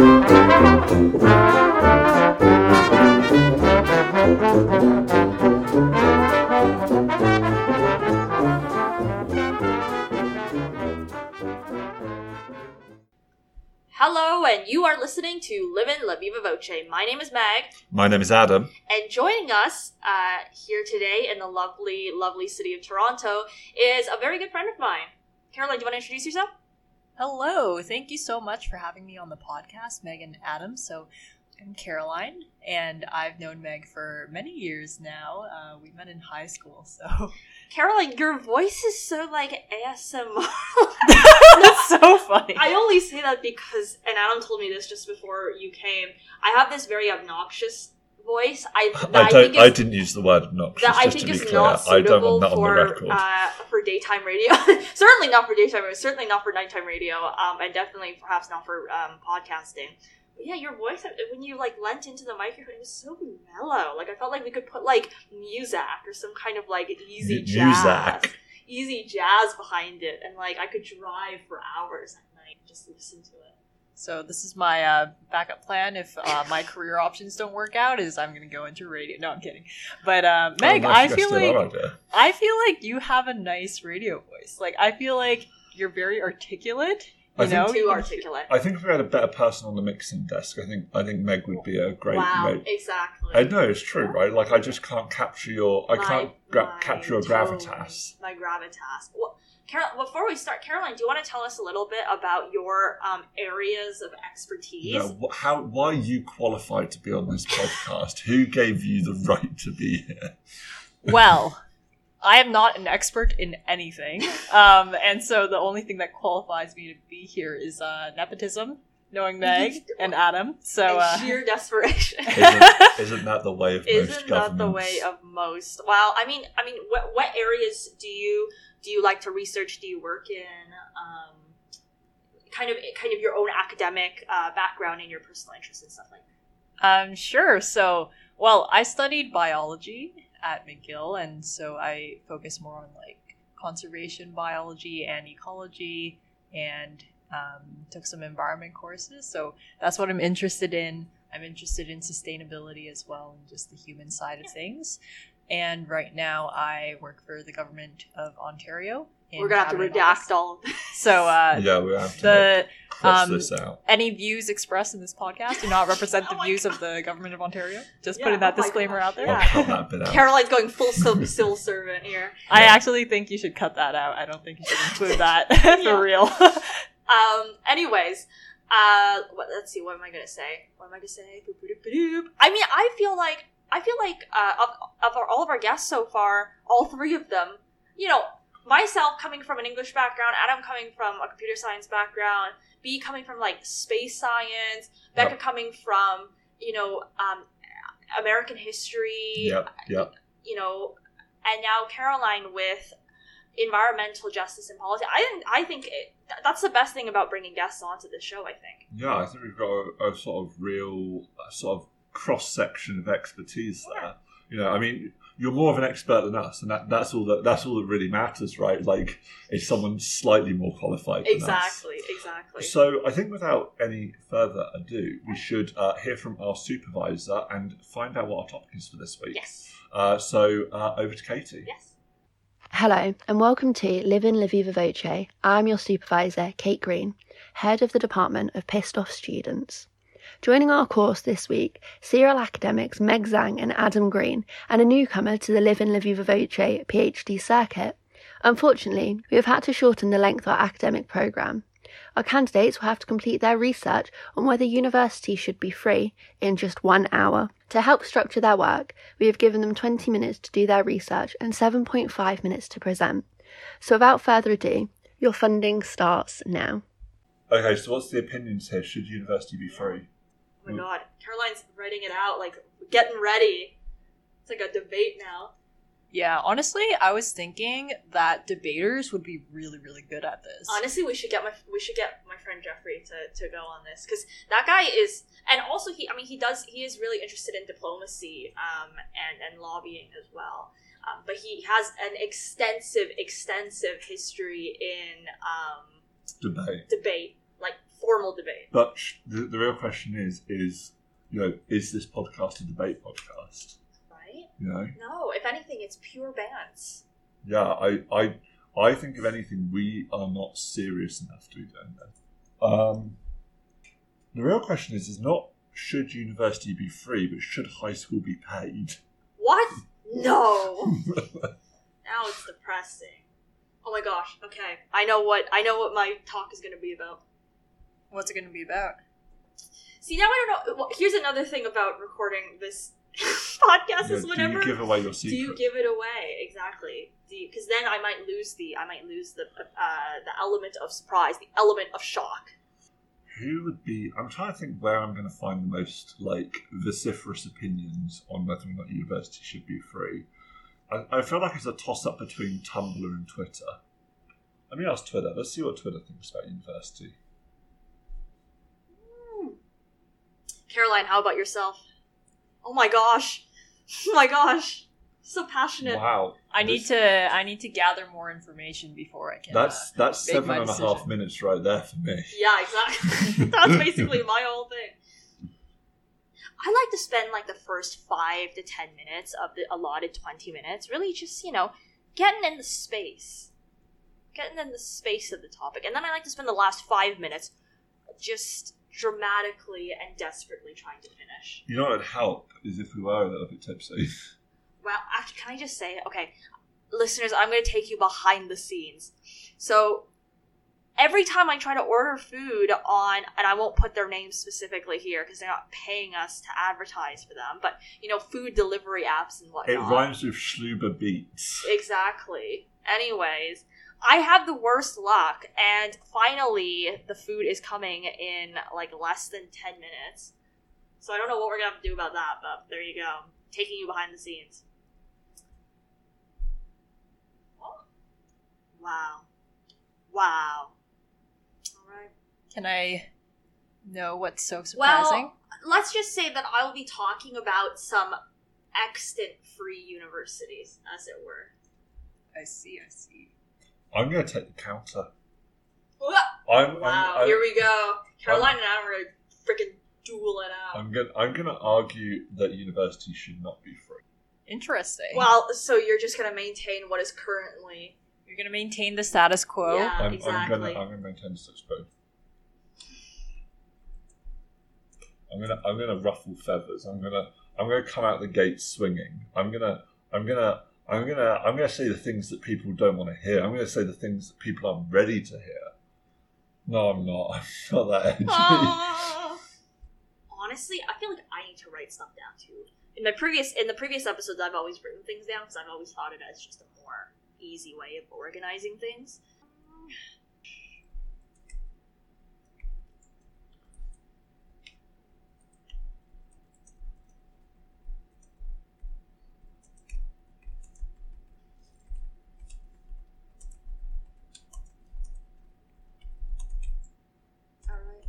Hello, and you are listening to Livin' La Viva Voce. My name is Meg, My name is Adam. and joining us uh, here today in the lovely, lovely city of Toronto is a very good friend of mine. Caroline, do you want to introduce yourself? Hello, thank you so much for having me on the podcast, Meg and Adam. So, I'm Caroline, and I've known Meg for many years now. Uh, we met in high school, so Caroline, your voice is so like ASMR. that's so funny. I only say that because, and Adam told me this just before you came. I have this very obnoxious voice. I I I, don't. think I didn't use the word obnoxious. that I just think to be is clear, not I don't suitable want that on the for uh, for daytime radio. certainly not for daytime radio. Certainly not for nighttime radio. Um, and definitely perhaps not for um, podcasting. But yeah, your voice when you like leant into the microphone, it was so mellow. Like I felt like we could put like Muzak or some kind of like easy M- jazz, Muzak. easy jazz behind it, and like I could drive for hours at night and just listen to it. So, this is my uh, backup plan if uh, my career options don't work out. Is I'm going to go into radio. No, I'm kidding. But uh, Meg, Oh, I feel like. I feel like you have a nice radio voice. Like I feel like you're very articulate. I You think- know, Too articulate. I think if we had a better person on the mixing desk, I think I think Meg would be a great. wow, Meg. exactly. I know it's true, right? Like I just can't capture your. I My- can't gra- capture your tone, gravitas. My gravitas. Well, Carol, before we start, Caroline, do you want to tell us a little bit about your um, areas of expertise? You know, wh- how? Why are you qualified to be on this podcast? Who gave you the right to be here? Well, I am not an expert in anything, um, and so the only thing that qualifies me to be here is uh, nepotism, knowing Meg and Adam. So and uh, sheer desperation. Isn't, isn't that the way of most Isn't that the way of most? Well, I mean, I mean, what, what areas do you do you like to research? Do you work in? Um, kind of, kind of your own academic uh, background and your personal interests and stuff like that. um, sure. So, well, I studied biology at McGill, and so I focus more on like conservation biology and ecology, and um, took some environment courses. So that's what I'm interested in. I'm interested in sustainability as well and just the human side of things. And right now, I work for the government of Ontario. in We're gonna have to redact Office. all. Of this. So uh, Yeah, we have to the cross um, this out. any views expressed in this podcast do not represent Oh the my views of the government of Ontario. Just Yeah, putting that oh disclaimer out there. yeah. I'll cut that bit out. Caroline's going full civil, civil servant here. I Yeah. actually think you should cut that out. I don't think you should include that for real. Um. Anyways, uh, what, let's see. What am I gonna say? What am I gonna say? Boop, boop, boop, boop. I mean, I feel like I feel like uh, of of our, all of our guests so far, all three of them, you know, myself coming from an English background, Adam coming from a computer science background, B coming from like space science, Becca Yep. coming from you know um, American history, Yep, yep. you know, and now Caroline with environmental justice and policy. I think I think it, that's the best thing about bringing guests onto the show. I think. Yeah, I think we've got a, a sort of real a sort of cross section of expertise there. You know, I mean, you're more of an expert than us, and that, that's all that that's all that really matters, right? Like, if someone's slightly more qualified, than us. Exactly. Exactly. So, I think without any further ado, we should uh, hear from our supervisor and find out what our topic is for this week. yes. Uh, so, uh, over to Katie. Yes. Hello, and welcome to Live in La Viva Voce. I'm your supervisor, Kate Green, head of the Department of Pissed Off Students. Joining our course this week, serial academics Meg Zhang and Adam Green, and a newcomer to the Live in La Viva Voce PhD circuit. Unfortunately, we have had to shorten the length of our academic programme. Our candidates will have to complete their research on whether university should be free in just one hour. To help structure their work, we have given them 20 minutes to do their research and 7.5 minutes to present. So without further ado, your funding starts now. Okay, so what's the opinions here? Should university be free? Oh my God, Caroline's writing it out, like getting ready. It's like a debate now. yeah, honestly, I was thinking that debaters would be really, really good at this. Honestly, we should get my we should get my friend Jeffrey to, to go on this because that guy is, and also he, I mean, he does he is really interested in diplomacy um, and and lobbying as well. Um, but he has an extensive, extensive history in um, Debate. debate, like formal debate. But sh- the, the real question is, is you know, is this podcast a debate podcast? Right? You know, No, if anything, it's pure bands. yeah, I, I, I think if anything, we are not serious enough to be doing that. Um, the real question is, is not should university be free, but should high school be paid? What? No. now it's depressing. Oh my gosh. Okay, I know what I know what my talk is going to be about. What's it going to be about? See, now I don't know. well, Here's another thing about recording this podcast You is know, whenever do you give away your do you give it away exactly? Because then I might lose the I might lose the uh, the element of surprise, the element of shock. Who would be? I'm trying to think where I'm going to find the most like vociferous opinions on whether or not university should be free. I, I feel like it's a toss up between Tumblr and Twitter. Let me ask Twitter. Let's see what Twitter thinks about university. Caroline, how about yourself? Oh my gosh! Oh my gosh! So passionate. Wow, I need to I need to gather more information before I can. that's uh, that's make seven my and a half minutes right there for me. Yeah, exactly. That's basically my whole thing. I like to spend like the first five to ten minutes of the allotted twenty minutes, really just you know, getting in the space, getting in the space of the topic, and then I like to spend the last five minutes just dramatically and desperately trying to finish. You know what would help is if we were a little bit tipsy. Well, actually, can I just say, okay, listeners, I'm going to take you behind the scenes. So, every time I try to order food on, and I won't put their names specifically here because they're not paying us to advertise for them, but you know, food delivery apps and whatnot. It rhymes with Schluber Beats. Exactly. Anyways, I have the worst luck, and finally, the food is coming in like less than 10 minutes. So I don't know what we're gonna have to do about that, but there you go. Taking you behind the scenes. Wow. Wow. Alright. Can I know what's so surprising? Well, let's just say that I will be talking about some extant free universities, as it were. I see. I see. I'm going to take the counter. Wha- I'm, I'm- Wow, I'm- here we go. Caroline and I are gonna freaking duel it out. I'm gonna, I'm going to argue that university should not be free. Interesting. well, so you're just gonna maintain what is currently. you're gonna maintain the status quo. Yeah. I'm, I'm going to I'm going to maintain the status quo. I'm going to I'm going to ruffle feathers. I'm going to I'm going to come out the gate swinging. I'm going to I'm going to I'm to I'm to say the things that people don't want to hear. I'm to say the things that people aren't ready to hear. No, I'm not. I'm not that edgy. Ah. Honestly, I feel like I need to write stuff down too. In the previous in the previous episodes, I've always written things down because I've always thought it as just a more easy way of organizing things. All right.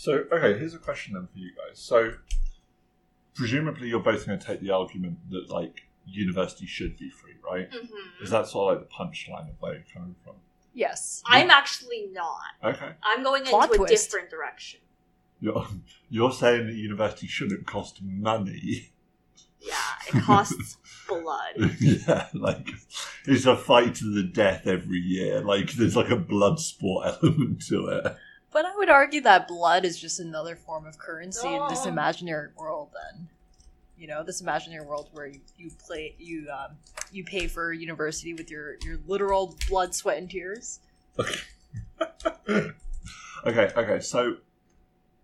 So, okay, here's a question then for you guys. So, presumably, you're both going to take the argument that like university should be free, right? Mm-hmm. Is that sort of like the punchline of where you're coming from? Yes. I'm actually not. Okay, I'm going Plot into a different direction. you're you're saying that university shouldn't cost money. Yeah, it costs blood. yeah, like it's a fight to the death every year. Like there's like a blood sport element to it. But I would argue that blood is just another form of currency in this Oh. imaginary world. Then, you know, this imaginary world where you, you play you um, you pay for university with your your literal blood, sweat, and tears. okay, okay. So,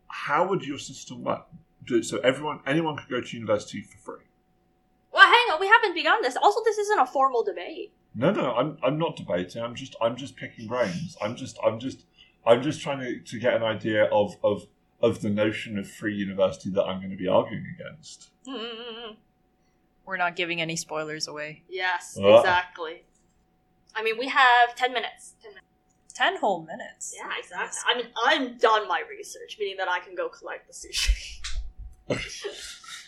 how would your system work? Do- So everyone, anyone could go to university for free. Well, hang on, we haven't begun this. Also, this isn't a formal debate. No, no, I'm I'm not debating. I'm just I'm just picking brains. I'm just I'm just I'm just trying to, to get an idea of, of of the notion of free university that I'm going to be arguing against. Mm, We're not giving any spoilers away. yes, Ah. exactly. I mean, we have ten minutes. Ten minutes. Ten whole minutes. Yeah, exactly. I mean, I'm done my research, meaning that I can go collect the sushi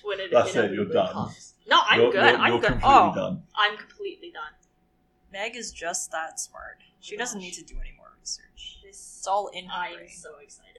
when it That's it, you're done. comes. No, I'm You're- good. You're, I'm you're good. completely Oh, done. I'm completely done. Meg is just that smart. She Oh doesn't gosh. need to do any more research. It's all in her I'm so excited.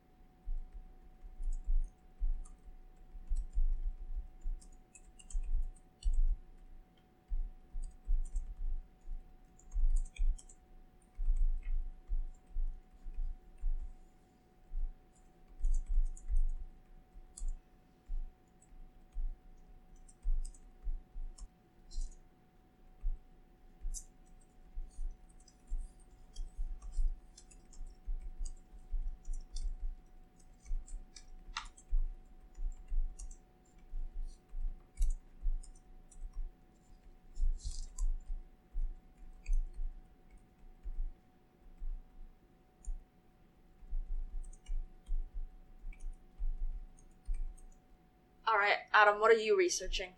All right, Adam, what are you researching?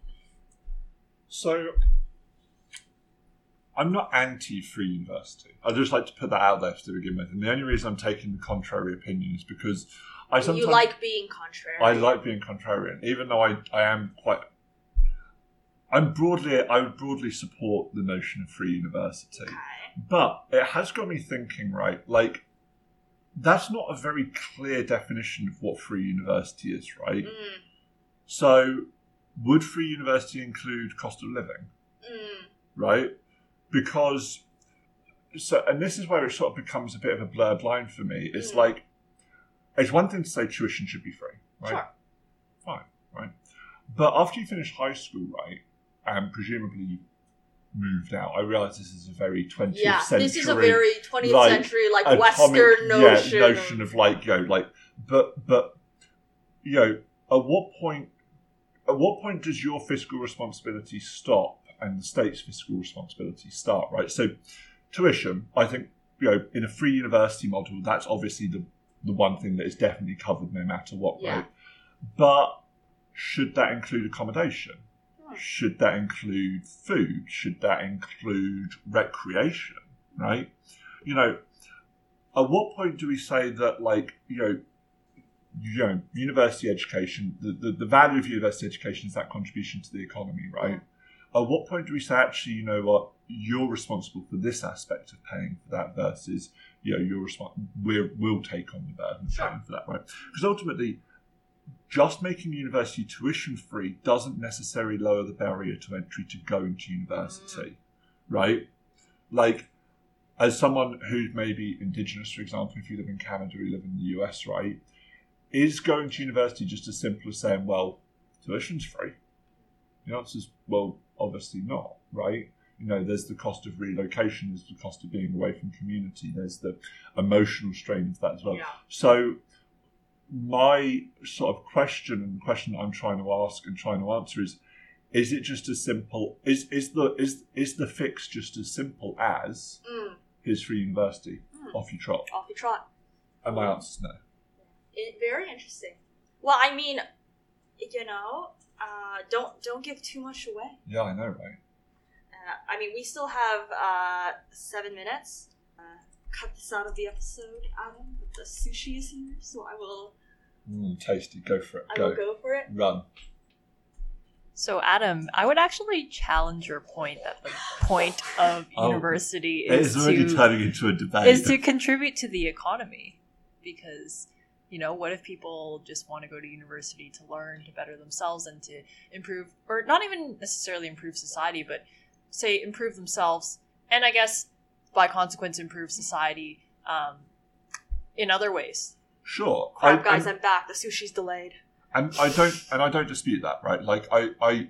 So, I'm not anti-free university. I just like to put that out there to begin with. And the only reason I'm taking the contrary opinion is because I sometimes you like being contrary. I like being contrarian, even though I, I am quite. I'm broadly I would broadly support the notion of free university, Okay. but it has got me thinking. Right, like that's not a very clear definition of what free university is, right? Mm, So, would free university include cost of living? mm, right? Because so, and this is where it sort of becomes a bit of a blurred line for me. It's Mm. like it's one thing to say tuition should be free, right? Sure. Fine, right? But after you finish high school, right, and presumably you moved out, I realise this is a very twentieth Yeah, century. this is a very 20th like, century, like atomic- Western notion. yeah, notion of like you know, like, but but you know, at what point? At what point does your fiscal responsibility stop and the state's fiscal responsibility start? Right. So, tuition. I think you know, in a free university model, that's obviously the the one thing that is definitely covered no matter what. Yeah. Right. But should that include accommodation? Should that include food? Should that include recreation? Right? You know, at what point do we say that, like, you know, you know, university education, the, the, the value of university education is that contribution to the economy, right? At what point do we say, actually, you know what, you're responsible for this aspect of paying for that versus, you know, you're responsible, we're, we'll take on the burden of paying for that, right? Because ultimately, just making university tuition free doesn't necessarily lower the barrier to entry to going to university, mm. right? Like, as someone who's maybe indigenous, for example, if you live in Canada or you live in the US, right? Is going to university just as simple as saying, well, tuition's free? The answer is, well, obviously not, right? You know, there's the cost of relocation, there's the cost of being away from community, there's the emotional strain of that as well. Yeah. So, my sort of question and the question I'm trying to ask and trying to answer is: Is it just as simple? Is is the is is the fix just as simple as Mm, here's free university Mm. off you trot? off you trot. And my answer is no. It, very interesting. Well, I mean, you know, uh, don't don't give too much away. Yeah, I know, right? Uh, I mean, we still have uh, seven minutes. Uh, cut this out of the episode, Adam. But the sushi is here, so I will. Mm, tasty. Go for it. I Go. will go for it. Run. So, Adam, I would actually challenge your point that the point of Oh, university It is is already to turning into a debate. is to contribute to the economy because you know what if people just want to go to university to learn to better themselves and to improve or not even necessarily improve society but say improve themselves and i guess by consequence improve society um, in other ways sure. Crap, I- guys, I'm- I'm back. The sushi's delayed. and I don't and I don't dispute that, right? Like I I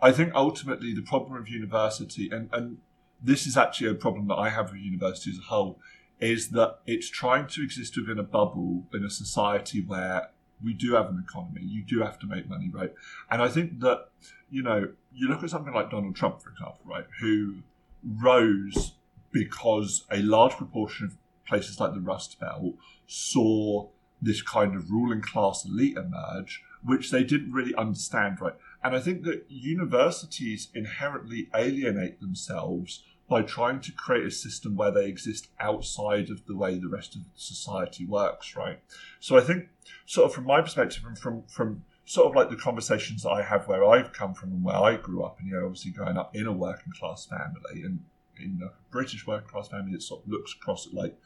I think ultimately the problem of university and and this is actually a problem that I have with university as a whole is that it's trying to exist within a bubble in a society where we do have an economy, you do have to make money, right? And I think that you know you look at something like Donald Trump, for example, right, who rose because a large proportion of places like the Rust Belt saw this kind of ruling class elite emerge, which they didn't really understand, right? And I think that universities inherently alienate themselves by trying to create a system where they exist outside of the way the rest of society works, right? So I think, sort of from my perspective and from from sort of like the conversations that I have where I've come from and where I grew up, and you know, obviously growing up in a working class family and in a British working class family that sort of looks across at like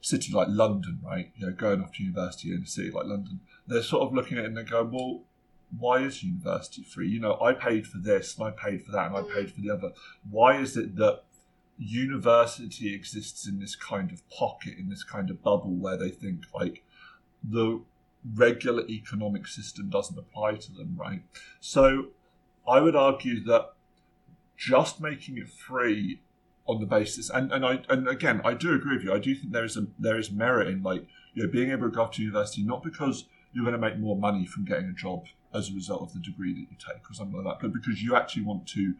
city like London, right? You know, going off to university in a city like London, they're sort of looking at it and they go, well, why is university free? You know, I paid for this and I paid for that and I mm. paid for the other. Why is it that university exists in this kind of pocket, in this kind of bubble where they think like the regular economic system doesn't apply to them, right? So I would argue that just making it free on the basis and, and I and again I do agree with you. I do think there is a there is merit in like you know being able to go to university not because you're going to make more money from getting a job as a result of the degree that you take or something like that, but because you actually want to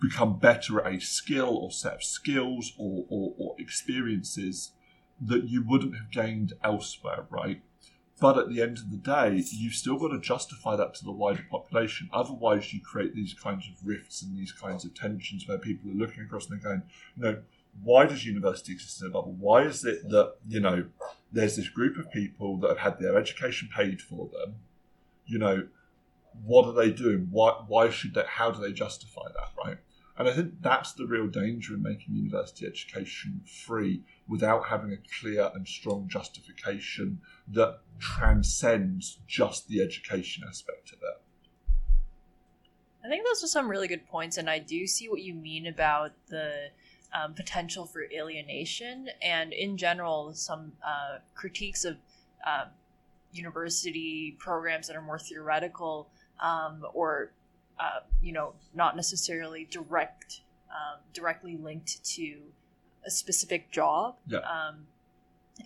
become better at a skill or set of skills or, or, or experiences that you wouldn't have gained elsewhere, right? But at the end of the day, you've still got to justify that to the wider population. Otherwise, you create these kinds of rifts and these kinds of tensions where people are looking across and they're going, you know, why does university exist in a bubble? Why is it that, you know, there's this group of people that have had their education paid for them? You know, what are they doing? Why, why should they, how do they justify that, right? And I think that's the real danger in making university education free without having a clear and strong justification that transcends just the education aspect of it. I think those are some really good points, and I do see what you mean about the um, potential for alienation, and in general, some uh, critiques of uh, university programs that are more theoretical um, or uh, you know not necessarily direct um, directly linked to a specific job. Yeah. Um,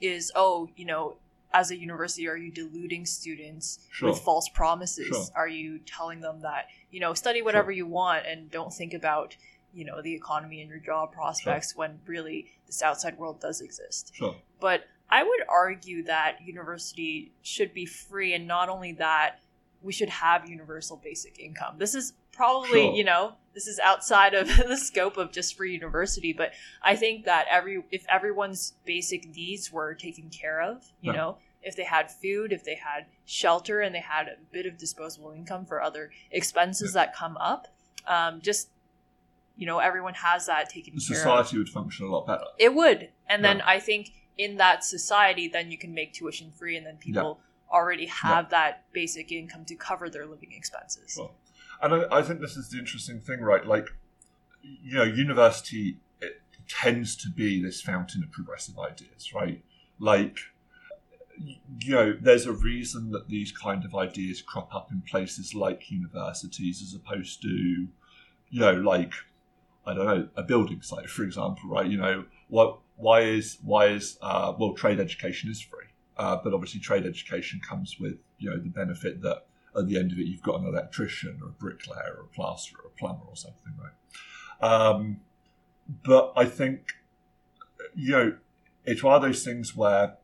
is oh you know as a university are you deluding students Sure. with false promises Sure. are you telling them that you know study whatever you want and don't think about you know the economy and your job prospects when really this outside world does exist Sure. but i would argue that university should be free and not only that we should have universal basic income this is probably Sure. you know this is outside of the scope of just free university but i think that every if everyone's basic needs were taken care of you Yeah. know if they had food if they had shelter and they had a bit of disposable income for other expenses that come up um, just you know everyone has that taken The care of society would function a lot better. it would. And then I think in that society, then you can make tuition free, and then people already have that basic income to cover their living expenses. Sure. And I, I think this is the interesting thing, right? Like, you know, university it tends to be this fountain of progressive ideas, right? Like, you know, there's a reason that these kind of ideas crop up in places like universities as opposed to, you know, like, I don't know, a building site, for example, right? You know, what, why is, why is, uh, well, trade education is free. Uh, but obviously, trade education comes with, you know, the benefit that at the end of it, you've got an electrician or a bricklayer or a plasterer or a plumber or something, right? Um, but I think, you know, it's one of those things where,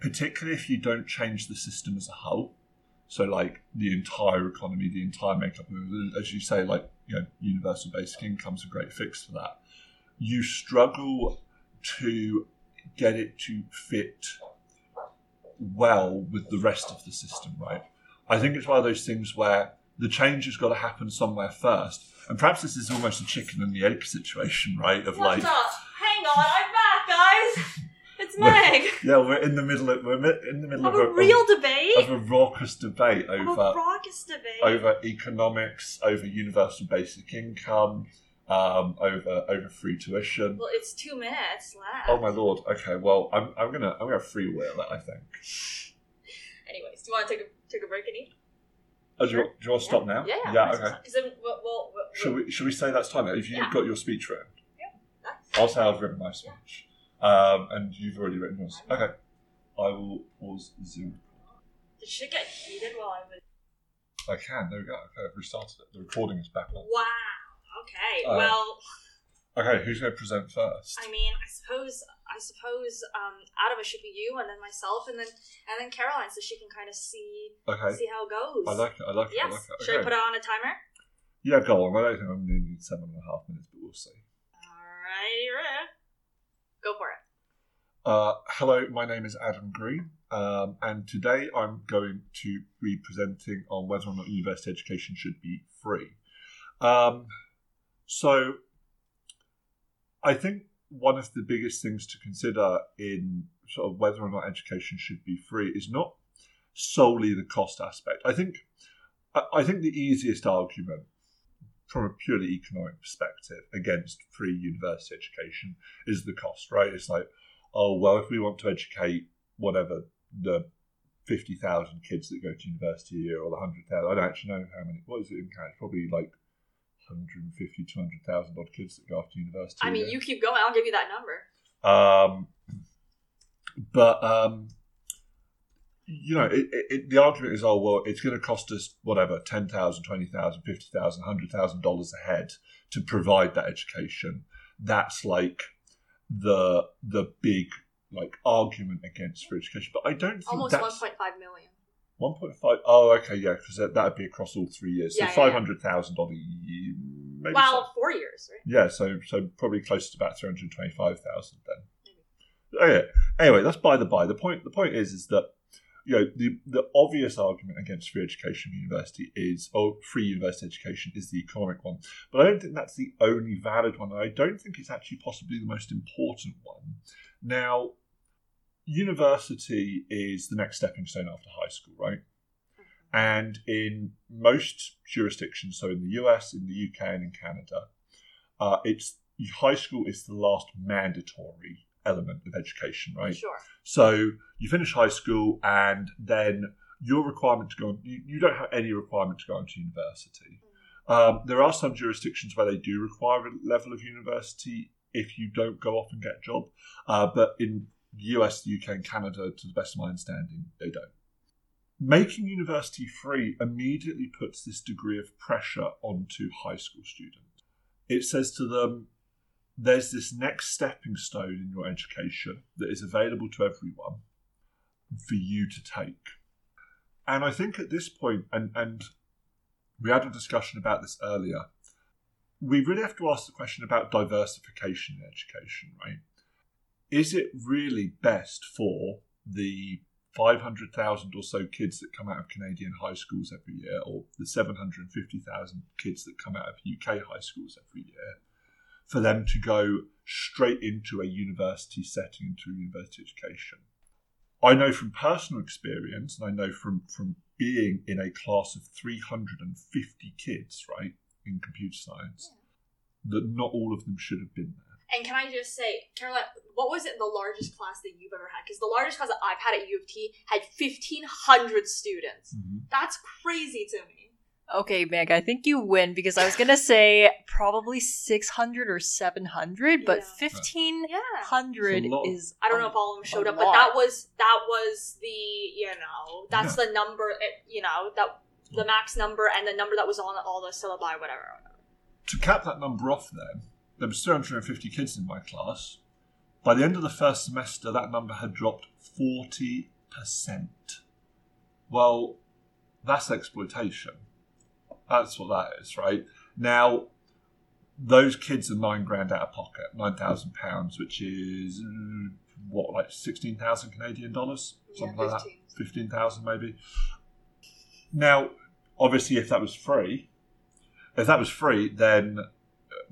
particularly if you don't change the system as a whole, so like the entire economy, the entire makeup, as you say, like you know, universal basic income's a great fix for that. You struggle to get it to fit well with the rest of the system, right? I think it's one of those things where the change has got to happen somewhere first. And perhaps this is almost a chicken and the egg situation, right? Of What like, the? Hang on, I'm back, guys. It's Meg. yeah, we're in the middle of we're in the middle Of of a real debate. of a raucous debate Of a over raucous debate. over economics, over universal basic income, um, over over free tuition. Well, it's two minutes left. Oh my lord! Okay, well, I'm, I'm gonna I'm gonna freewheel it. I think. Anyways, do you want to take a take a break and eat? Oh, do, you, do you want to stop now? Yeah, yeah. Yeah. Okay. Because then we'll, we'll, we'll, Should we should we say that's time? If you Yeah. got your speech written? that's- I'll say I've written my speech, um, and you've already written yours. Okay. I will pause Zoom. Did shit get heated while I was? I can. There we go. Okay, I've restarted it. The recording is back on. Wow. Okay. Uh, well, Okay, who's going to present first? I mean, I suppose I suppose um, Adam it should be you, and then myself, and then and then Caroline, so she can kind of see Okay, see how it goes. I like it. I like it. I like it. Should I put it on a timer? Yeah, go on. I don't think I'm going to need seven and a half minutes, but we'll see. Alrighty, right. Go for it. Uh, hello, my name is Adam Green, um, and today I'm going to be presenting on whether or not university education should be free. Um, so, I think one of the biggest things to consider in sort of whether or not education should be free is not solely the cost aspect. I think, I think the easiest argument from a purely economic perspective against free university education is the cost, right? It's like, oh well, if we want to educate whatever the fifty thousand kids that go to university a year or the hundred thousand, I don't actually know how many. What is it in Canada? Probably like 150, 200,000 odd kids that go to university. I mean, you keep going. I'll give you that number. Um, but um, you know, it, it, the argument is, oh well, it's going to cost us whatever ten thousand, twenty thousand, fifty thousand, hundred thousand dollars a head to provide that education. That's like the the big like argument against free education. But I don't think Almost that's 1.5 million. One point five. Oh, okay, yeah, because that would be across all three years. So Yeah, yeah, five hundred thousand dollars. Maybe Well, so. four years, right? Yeah, so so probably close to about three hundred twenty-five thousand then. Okay. Oh, anyway, that's by the by. The point the point is is that you know the the obvious argument against free education university is or free university education is the economic one, but I don't think that's the only valid one. I don't think it's actually possibly the most important one. Now, university is the next stepping stone after high school, right? And in most jurisdictions, so in the US, in the UK, and in Canada, uh, it's high school is the last mandatory element of education, right? Sure. So you finish high school, and then your requirement to go on, you, you don't have any requirement to go on to university. Um, there are some jurisdictions where they do require a level of university if you don't go off and get a job, uh, but in US, UK, and Canada, to the best of my understanding, they don't. Making university free immediately puts this degree of pressure onto high school students. It says to them, there's this next stepping stone in your education that is available to everyone for you to take. And I think at this point, and, and we had a discussion about this earlier, we really have to ask the question about diversification in education, right? Is it really best for the 500,000 or so kids that come out of Canadian high schools every year, or the 750,000 kids that come out of UK high schools every year, for them to go straight into a university setting, into a university education. I know from personal experience, and I know from, from being in a class of 350 kids, right, in computer science, that not all of them should have been there. And can I just say, Caroline, what was it the largest class that you've ever had? Because the largest class that I've had at U of T had 1,500 students. Mm-hmm. That's crazy to me. Okay, Meg, I think you win because I was gonna say probably 600 or 700, but 1500 Yeah. It's is. I don't know if all of them showed a up, but that was that was the you know that's the number it, you know that the mm. max number and the number that was on all the syllabi whatever. To cap that number off, then, there was 350 kids in my class. By the end of the first semester, that number had dropped 40%. Well, that's exploitation. That's what that is, right? Now, those kids are nine grand out of pocket, nine thousand pounds, which is uh, what, like sixteen thousand Canadian dollars, something Yeah, like that, 15. fifteen thousand maybe. Now, obviously, if that was free, if that was free, then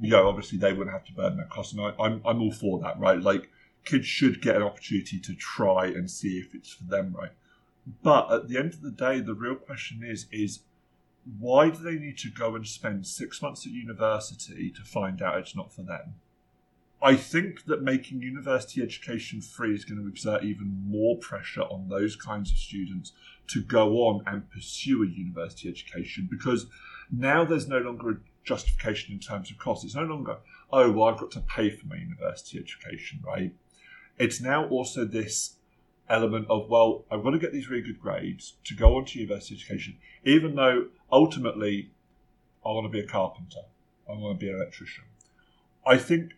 you know, obviously they wouldn't have to burn that cost, and I, I'm I'm all for that, right? Like kids should get an opportunity to try and see if it's for them, right? But at the end of the day, the real question is is why do they need to go and spend six months at university to find out it's not for them? I think that making university education free is going to exert even more pressure on those kinds of students to go on and pursue a university education because now there's no longer a justification in terms of cost. It's no longer, oh, well, I've got to pay for my university education, right? It's now also this element of, well, I've got to get these really good grades to go on to university education, even though ultimately I want to be a carpenter, I want to be an electrician. I think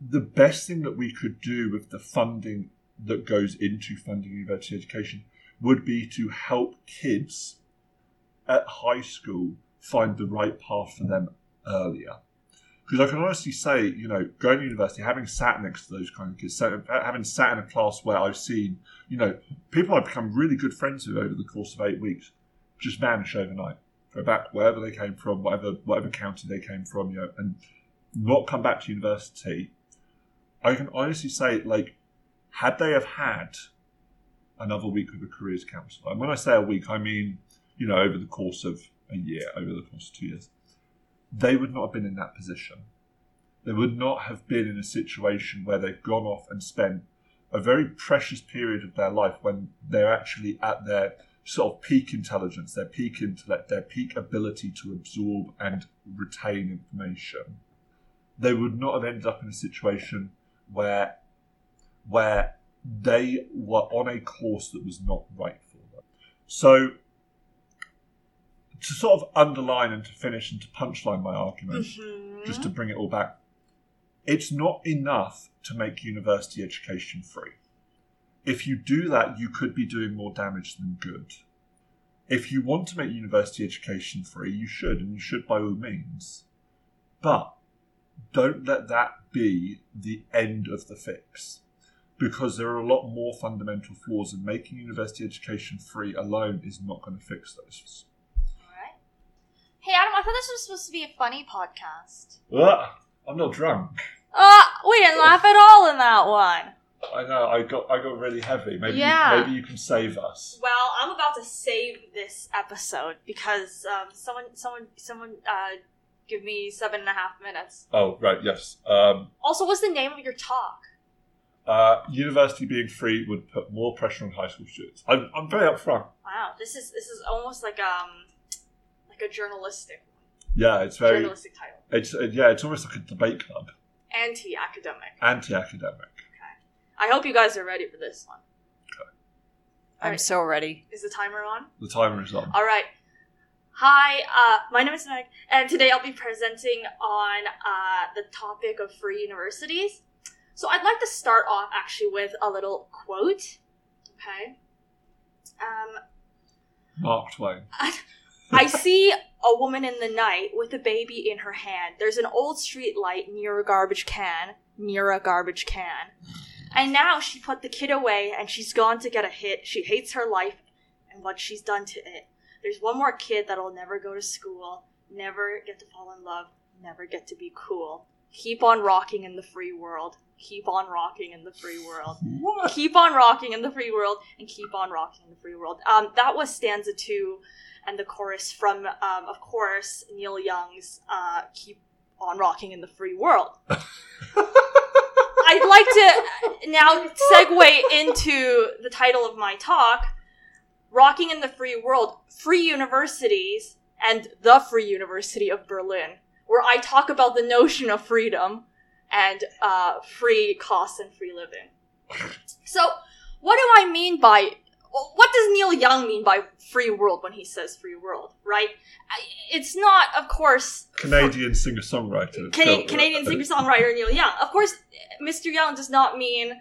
the best thing that we could do with the funding that goes into funding university education would be to help kids at high school find the right path for them earlier. Because I can honestly say, you know, going to university, having sat next to those kind of kids, having sat in a class where I've seen, you know, people I've become really good friends with over the course of eight weeks just vanish overnight, go back wherever they came from, whatever whatever county they came from, you know, and not come back to university. I can honestly say, like, had they have had another week with a careers counsellor, and when I say a week, I mean, you know, over the course of a year, over the course of two years, they would not have been in that position. They would not have been in a situation where they've gone off and spent a very precious period of their life when they're actually at their sort of peak intelligence, their peak intellect, their peak ability to absorb and retain information. They would not have ended up in a situation where where they were on a course that was not right for them. So to sort of underline and to finish and to punchline my argument, Mhm. just to bring it all back, it's not enough to make university education free. If you do that, you could be doing more damage than good. If you want to make university education free, you should, and you should by all means. But don't let that be the end of the fix. Because there are a lot more fundamental flaws, and making university education free alone is not going to fix those. Hey Adam, I thought this was supposed to be a funny podcast. Ugh, I'm not drunk. Uh, we didn't laugh at all in that one. I know. I got I got really heavy. Maybe Yeah. maybe you can save us. Well, I'm about to save this episode because um, someone, someone, someone, uh, give me seven and a half minutes. Oh right, yes. Um, Also, what's the name of your talk? uh, university being free would put more pressure on high school students. I'm, I'm very upfront. Wow, this is this is almost like um, like a journalistic, Yeah, it's very. journalistic title, It's uh, yeah, it's almost like a debate club, anti-academic. anti-academic. Okay. I hope you guys are ready for this one. Okay. I'm Alright. so ready. Is the timer on? The timer is on. All right. Hi, uh, my name is Meg, and today I'll be presenting on uh, the topic of free universities. So I'd like to start off actually with a little quote. Okay. Um, Mark Twain. I see a woman in the night with a baby in her hand. There's an old street light near a garbage can, near a garbage can. And now she put the kid away and she's gone to get a hit. She hates her life and what she's done to it. There's one more kid that'll never go to school, never get to fall in love, never get to be cool. Keep on rocking in the free world. Keep on rocking in the free world What? keep on rocking in the free world and keep on rocking in the free world. Um, that was stanza two and the chorus from, um, of course, Neil Young's uh, "Keep on Rocking in the Free World." I'd like to now segue into the title of my talk: "Rocking in the Free World: Free Universities and the Free University of Berlin," where I talk about the notion of freedom and uh, free costs and free living. So, what do I mean by what does Neil Young mean by free world when he says free world? Right? It's not, of course, Canadian singer-songwriter. Cana- Canadian singer-songwriter Neil Young. Of course, Mr. Young does not mean,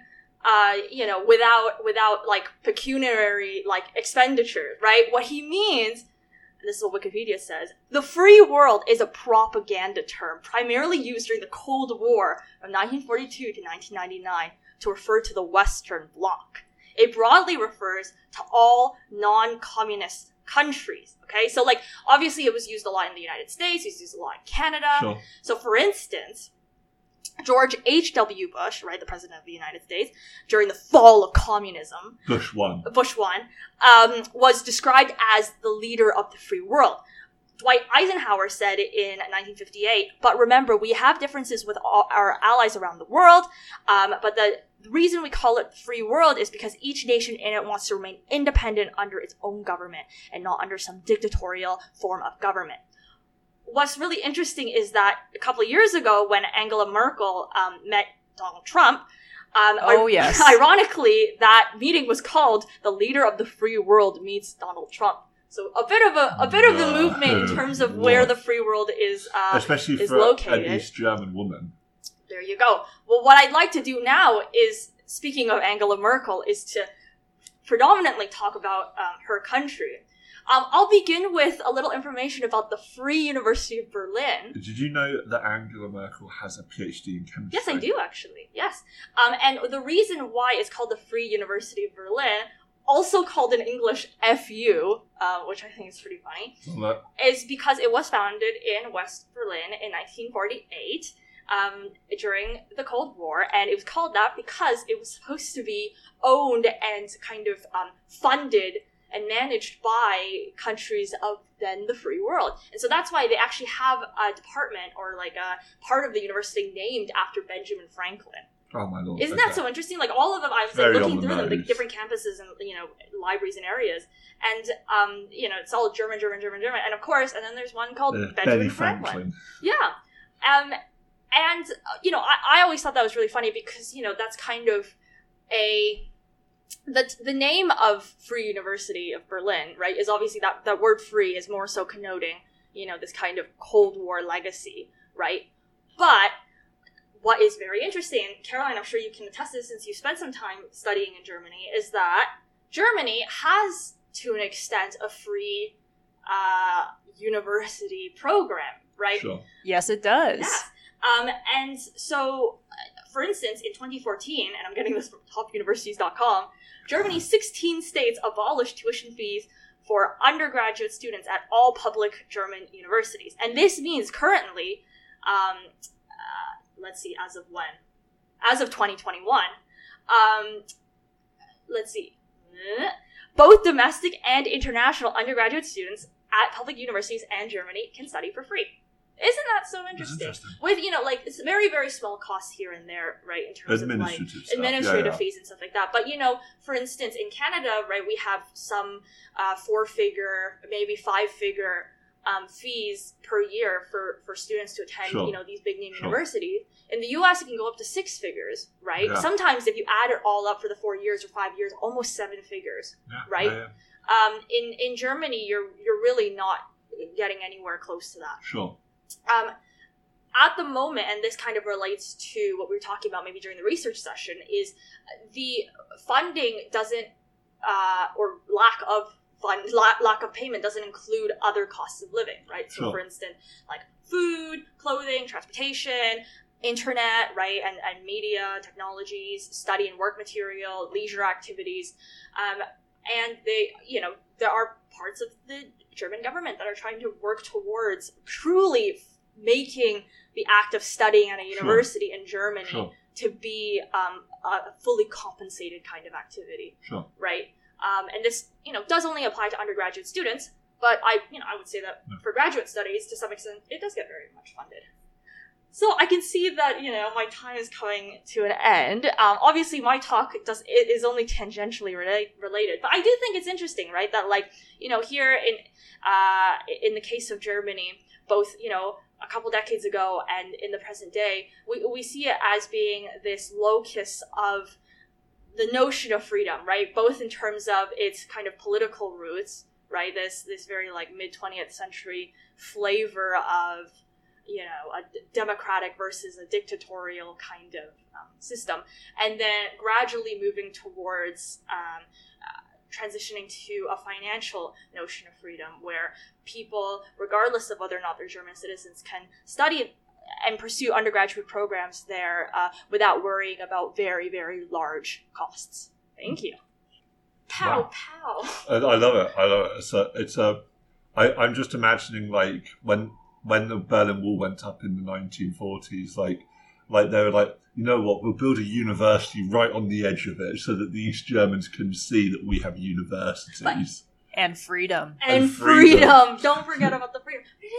uh, you know, without without like pecuniary like expenditure, right? What he means, and this is what Wikipedia says, the free world is a propaganda term primarily used during the Cold War from 1942 to 1999 to refer to the Western Bloc. It broadly refers to all non-communist countries. Okay, so like obviously it was used a lot in the United States, it was used a lot in Canada. Sure. So, for instance, George H.W. Bush, right, the president of the United States, during the fall of communism, Bush one. Bush one, um, was described as the leader of the free world. Dwight Eisenhower said in 1958, but remember, we have differences with all our allies around the world, um, but the reason we call it free world is because each nation in it wants to remain independent under its own government and not under some dictatorial form of government what's really interesting is that a couple of years ago, when Angela Merkel um, met Donald Trump, um, Oh, ir- yes. ironically, that meeting was called "The Leader of the Free World Meets Donald Trump." So a bit of a, a bit of the movement in terms of where the free world is. Uh, Especially is for located. an East German woman. there you go. Well, what I'd like to do now is, speaking of Angela Merkel, is to predominantly talk about um, her country. Um, I'll begin with a little information about the Free University of Berlin. Did you know that Angela Merkel has a PhD in chemistry? Yes, I do actually. Yes, um, and the reason why it's called the Free University of Berlin, also called in English FU, uh, which I think is pretty funny, Well, is because it was founded in West Berlin in 1948 um, during the Cold War, and it was called that because it was supposed to be owned and kind of um, funded and managed by countries of then the free world. And so that's why they actually have a department or like a part of the university named after Benjamin Franklin. Oh my lord! Isn't okay. that so interesting? Like all of them, I was like, looking through them, the different campuses and you know libraries and areas, and um, you know it's all German, German, German, German, and of course, and then there's one called Uh, Benjamin Franklin. Franklin. Yeah, um, and uh, you know I, I always thought that was really funny because you know that's kind of a the the name of Free University of Berlin, right, is obviously that that word "free" is more so connoting you know this kind of Cold War legacy, right? But what is very interesting, Caroline, I'm sure you can attest to this since you spent some time studying in Germany, is that Germany has, to an extent, a free uh, university program, right? Sure. Yes, it does. Yes. Um, and so, uh, for instance, in 2014, and I'm getting this from topuniversities.com, Germany's 16 states abolished tuition fees for undergraduate students at all public German universities. And this means currently, um, uh, let's see, as of when? As of 2021, um, let's see, both domestic and international undergraduate students at public universities and Germany can study for free. Isn't that so interesting? interesting. With you know, like it's very very small costs here and there, right? In terms of like Administrative stuff. administrative yeah, yeah. fees and stuff like that. But you know, for instance, in Canada, right, we have some uh, four-figure, maybe five-figure um, fees per year for for students to attend, Sure. you know, these big name Sure. universities. In the U.S., it can go up to six figures, right? Yeah. Sometimes, if you add it all up for the four years or five years, almost seven figures. Yeah, right? yeah. Um, in in Germany, you're you're really not getting anywhere close to that. Sure. Um, at the moment, and this kind of relates to what we were talking about maybe during the research session, is the funding doesn't, uh, or lack of fund, lack of payment doesn't include other costs of living, right? So, Sure. for instance, like food, clothing, transportation, internet, right, and, and media, technologies, study and work material, leisure activities, um, and they, you know, there are parts of the German government that are trying to work towards truly making the act of studying at a university in Germany Sure. to be um, a fully compensated kind of activity, Sure. right? Um, and this, you know, does only apply to undergraduate students, but I, you know, I would say that Yeah. for graduate studies, to some extent, it does get very much funded. So I can see that you know my time is coming to an end. Um, obviously, my talk does it is only tangentially relate, related, but I do think it's interesting, right? That like you know here in uh, in the case of Germany, both you know a couple decades ago and in the present day, we we see it as being this locus of the notion of freedom, right? Both in terms of its kind of political roots, right? This this very like mid twentieth century flavor of you know a democratic versus a dictatorial kind of um, system, and then gradually moving towards um, uh, transitioning to a financial notion of freedom, where people, regardless of whether or not they're German citizens, can study and pursue undergraduate programs there uh, without worrying about very very large costs. Thank you. Pow Wow. pow. I, I love it. I love it. It's a. It's a. I, I'm just imagining like when when the Berlin Wall went up in the 1940s, like like they were like, you know what, we'll build a university right on the edge of it so that the East Germans can see that we have universities. And freedom. and, And freedom. freedom. Don't forget about the freedom. It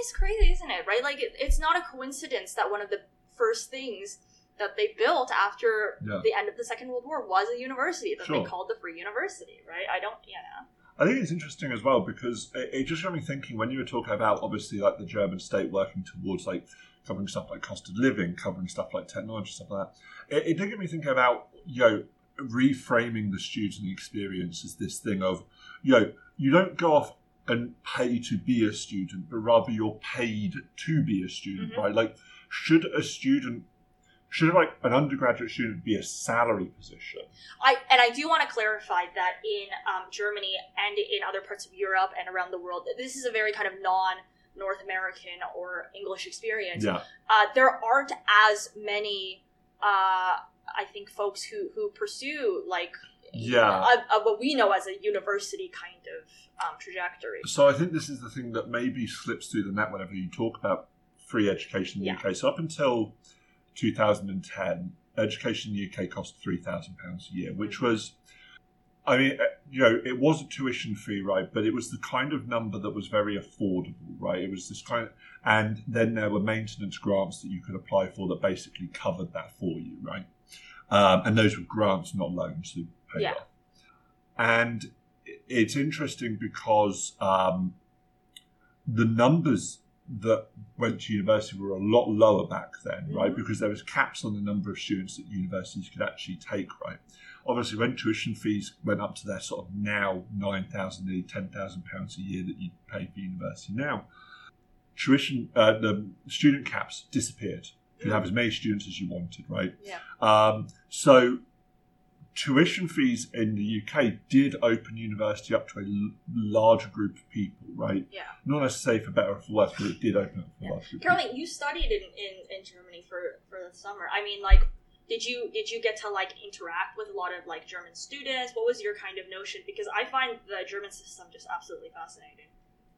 is crazy, isn't it? Right? Like it, it's not a coincidence that one of the first things that they built after Yeah. the end of the Second World War was a university that Sure. they called the Free University. Right? I don't. Yeah. I think it's interesting as well because it, it just got me thinking when you were talking about obviously like the German state working towards like covering stuff like cost of living, covering stuff like technology, stuff like that. It, it did get me thinking about you know reframing the student experience as this thing of you know you don't go off and pay to be a student, but rather you're paid to be a student, Mhm. right? Like should a student should like an undergraduate student be a salary position? I and I do want to clarify that in um, Germany and in other parts of Europe and around the world, this is a very kind of non North American or English experience. Yeah, Uh, there aren't as many, uh, I think, folks who who pursue like Yeah. a, a, what we know as a university kind of um, trajectory. So I think this is the thing that maybe slips through the net whenever you talk about free education in the Yeah. UK. So up until 2010, education in the UK cost three thousand pounds a year, which Mm-hmm. was, I mean, uh, you know, it was a tuition fee, right? But it was the kind of number that was very affordable, right? It was this kind of, and then there were maintenance grants that you could apply for that basically covered that for you, right? Um, and those were grants, not loans, so Yeah. off. And it's interesting because um, the numbers that went to university were a lot lower back then, right? Mhm. Because there was caps on the number of students that universities could actually take, right? Obviously, when tuition fees went up to their sort of now nine thousand, nearly ten thousand pounds a year that you pay for university now, tuition uh, the student caps disappeared. You could have as many students as you wanted, right? Yeah. Um, so tuition fees in the UK did open university up to a l- larger group of people, right? Yeah. Not necessarily for better or for worse, but it did open up for a Yeah. larger group. of Caroline, you studied in, in, in Germany for, for the summer. I mean, like, did you did you get to like interact with a lot of like German students? What was your kind of notion? Because I find the German system just absolutely fascinating.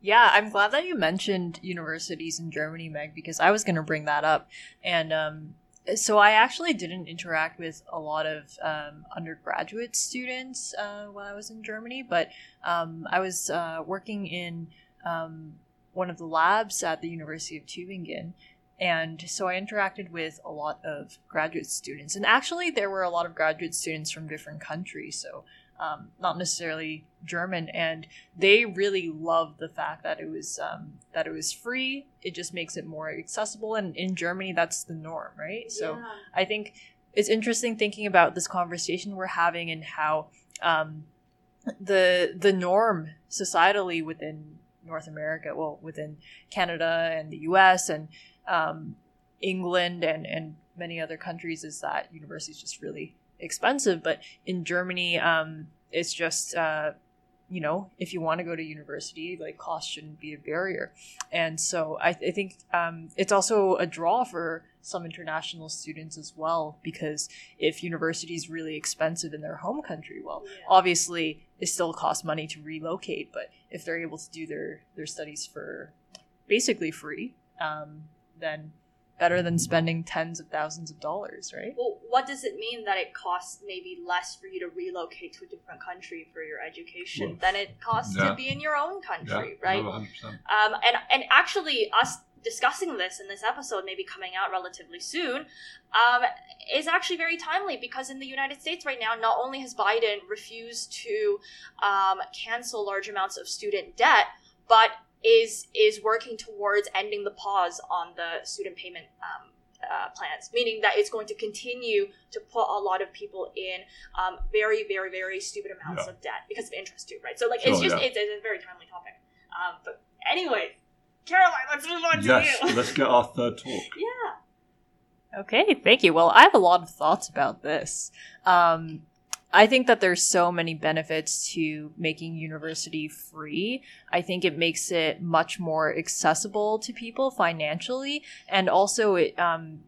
Yeah, I'm glad that you mentioned universities in Germany, Meg, because I was going to bring that up. And um, so I actually didn't interact with a lot of um, undergraduate students uh, I was in Germany, but um, I was uh, working in um, one of the labs at the University of Tübingen. And so I interacted with a lot of graduate students. And actually, there were a lot of graduate students from different countries. So, um, not necessarily German. And they really loved the fact that it was um, that it was free. It just makes it more accessible, and in Germany, that's the norm, right? So Yeah. I think it's interesting thinking about this conversation we're having and how um, the the norm societally within North America, well, within Canada and the U.S. and um, England and and many other countries, is that universities just really expensive. But in Germany, um, it's just uh, you know, if you want to go to university, like cost shouldn't be a barrier. And so I, I think um, it's also a draw for some international students as well, because if university is really expensive in their home country, well, Yeah. obviously it still costs money to relocate, but if they're able to do their, their studies for basically free, um, then better than spending tens of thousands of dollars, right? Well, what does it mean that it costs maybe less for you to relocate to a different country for your education Well, than it costs yeah. to be in your own country, right? 100%. Um, and and actually, us discussing this in this episode, maybe coming out relatively soon, um, is actually very timely because in the United States right now, not only has Biden refused to um, cancel large amounts of student debt, but is is working towards ending the pause on the student payment. Um, uh, plans, meaning that it's going to continue to put a lot of people in um, very, very, very stupid amounts Yeah. of debt because of interest too, right? So, like, it's Sure, just yeah. it's, it's a very timely topic. Um, but anyway, Caroline, let's move on to Yes, you. let's get our third talk. yeah. Okay, thank you. Well, I have a lot of thoughts about this. Um, I think that there's so many benefits to making university free. I think it makes it much more accessible to people financially, and also it. Um,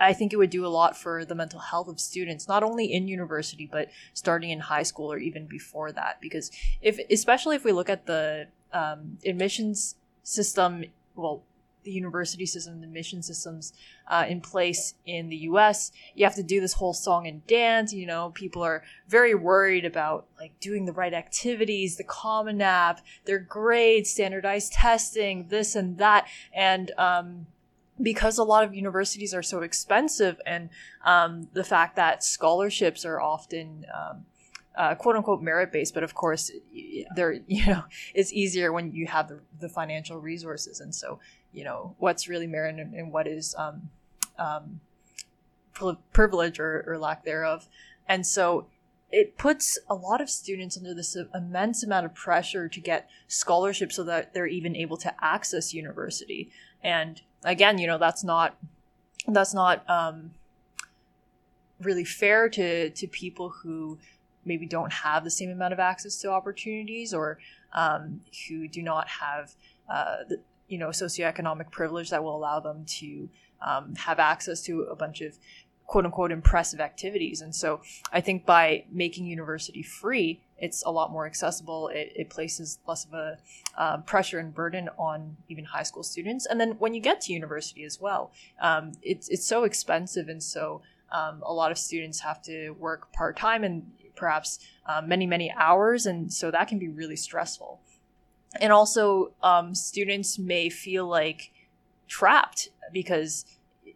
I think it would do a lot for the mental health of students, not only in university but starting in high school or even before that. Because if, especially if we look at the um, admissions system, well, the university system, the mission systems uh, in place in the US, you have to do this whole song and dance. You know, people are very worried about like doing the right activities, the Common App, their grades, standardized testing, this and that. And um, because a lot of universities are so expensive, and um, the fact that scholarships are often um, uh, quote unquote merit based, but of course, y- they're you know it's easier when you have the, the financial resources, and so you know what's really merit and, and what is um, um, privilege or, or lack thereof, and so it puts a lot of students under this immense amount of pressure to get scholarships so that they're even able to access university. And again you know that's not that's not um, really fair to to people who maybe don't have the same amount of access to opportunities or um, who do not have uh, the you know socioeconomic privilege that will allow them to um, have access to a bunch of quote unquote impressive activities. And so I think by making university free, it's a lot more accessible. It, it places less of a uh, pressure and burden on even high school students. And then when you get to university as well, um, it's, it's so expensive. And so um, a lot of students have to work part time and perhaps uh, many, many hours. And so that can be really stressful. And also, um, students may feel like trapped because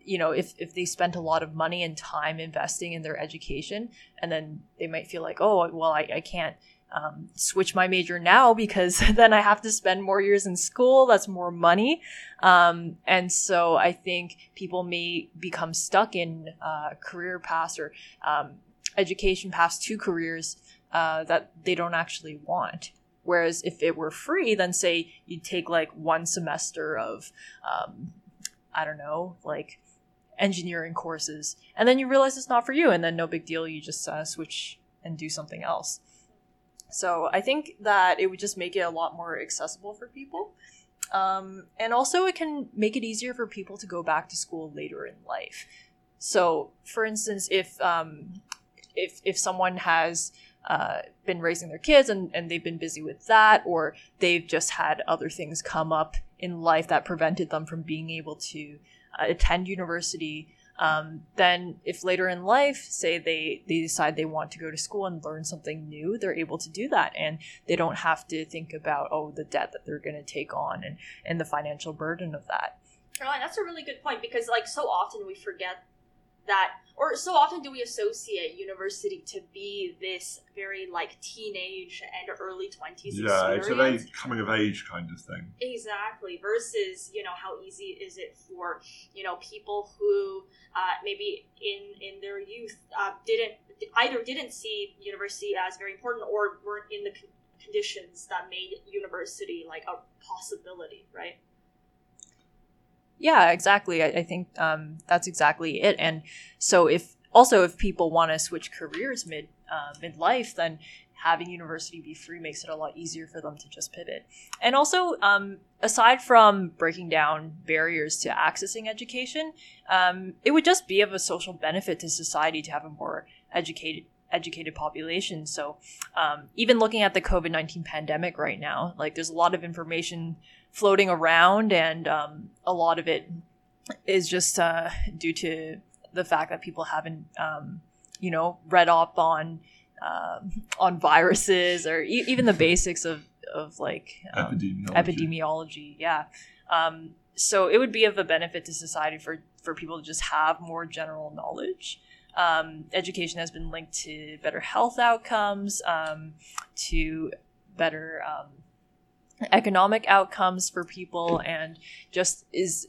you know if, if they spent a lot of money and time investing in their education and then they might feel like oh well i, I can't um, switch my major now because then i have to spend more years in school. That's more money. Um, and so i think people may become stuck in uh, career paths or um, education paths to careers uh, that they don't actually want whereas if it were free then say you'd take like one semester of um, i don't know like engineering courses and then you realize it's not for you and then no big deal you just uh, switch and do something else. So i think that it would just make it a lot more accessible for people. Um, and also it can make it easier for people to go back to school later in life. So for instance if um, if if someone has uh, been raising their kids and, and they've been busy with that, or they've just had other things come up in life that prevented them from being able to uh, attend university, um, then if later in life, say they, they decide they want to go to school and learn something new, they're able to do that. And they don't have to think about, oh, the debt that they're going to take on and, and the financial burden of that. Caroline, that's a really good point because, like, so often we forget that or so often do we associate university to be this very like teenage and early 20s yeah experience. it's a very coming of age kind of thing exactly versus you know how easy is it for you know people who uh, maybe in in their youth uh, didn't either didn't see university as very important or weren't in the conditions that made university like a possibility right yeah, exactly. I, I think um, that's exactly it. And so, if also if people want to switch careers mid uh, midlife, then having university be free makes it a lot easier for them to just pivot. And also, um, aside from breaking down barriers to accessing education, um, it would just be of a social benefit to society to have a more educated educated population. So, um, even looking at the COVID nineteen pandemic right now, like there's a lot of information floating around, and um, a lot of it is just uh, due to the fact that people haven't, um, you know, read up on uh, on viruses or e- even the basics of of like um, epidemiology. epidemiology. Yeah. Um, so it would be of a benefit to society for for people to just have more general knowledge. Um, education has been linked to better health outcomes, um, to better um, economic outcomes for people and just is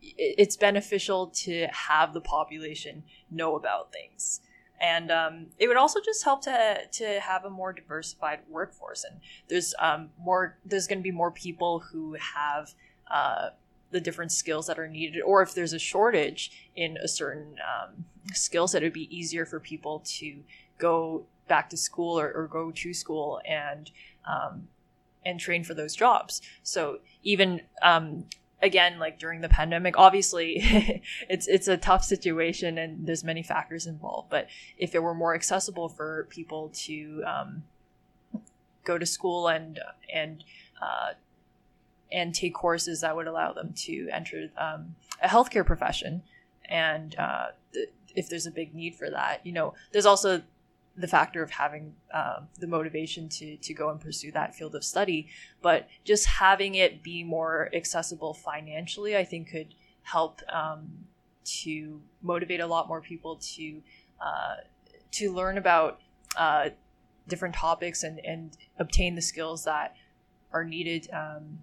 it's beneficial to have the population know about things. And um, it would also just help to to have a more diversified workforce. And there's um, more there's going to be more people who have uh, the different skills that are needed or if there's a shortage in a certain um, skill set it would be easier for people to go back to school or, or go to school and um, and train for those jobs. So even um, again, like during the pandemic, obviously it's it's a tough situation and there's many factors involved. But if it were more accessible for people to um, go to school and and uh, and take courses that would allow them to enter um, a healthcare profession, and uh, if there's a big need for that, you know, there's also the factor of having uh, the motivation to to go and pursue that field of study, but just having it be more accessible financially, I think could help um, to motivate a lot more people to uh, to learn about uh, different topics and and obtain the skills that are needed um,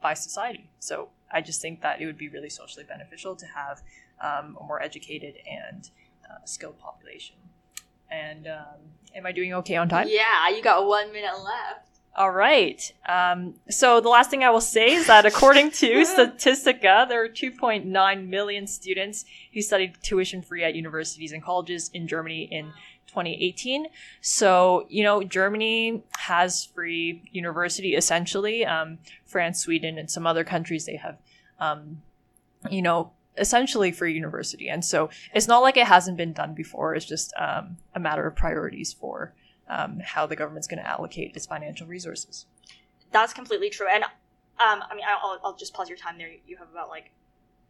by society. So I just think that it would be really socially beneficial to have um, a more educated and uh, skilled population. And um, am I doing okay on time? Yeah, you got one minute left. All right. Um, so the last thing I will say is that according to Statistica, there are 2.9 million students who studied tuition free at universities and colleges in Germany in 2018. So, you know, Germany has free university essentially. Um, France, Sweden, and some other countries, they have, um, you know, essentially for university. And so it's not like it hasn't been done before. It's just um, a matter of priorities for um, how the government's going to allocate its financial resources. That's completely true. And um, I mean, I'll, I'll just pause your time there. You have about like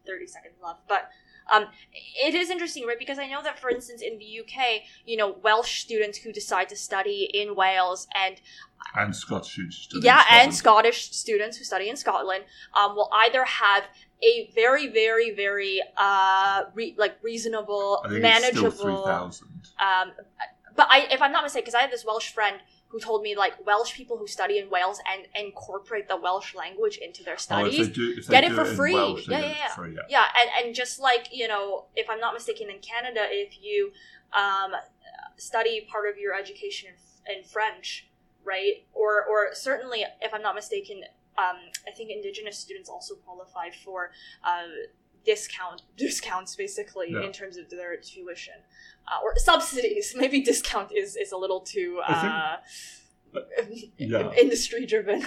30 seconds left. But um, it is interesting, right? Because I know that, for instance, in the UK, you know, Welsh students who decide to study in Wales and and Scottish students. yeah, and Scottish students who study in Scotland um, will either have a very, very, very uh, re- like reasonable, I think manageable. it's still three thousand. Um, but I, if I'm not mistaken, because I have this Welsh friend who told me like Welsh people who study in Wales and incorporate the Welsh language into their Oh, studies. they do, get it for in free. Welsh, Yeah, yeah, yeah. for free, yeah. yeah, and, and just like you know, if I'm not mistaken, in Canada, if you um, study part of your education in, in French, right, or or certainly, if I'm not mistaken, um, I think Indigenous students also qualify for uh, discount discounts basically Yeah. in terms of their tuition uh, or subsidies. Maybe discount is is a little too uh, Yeah. industry driven.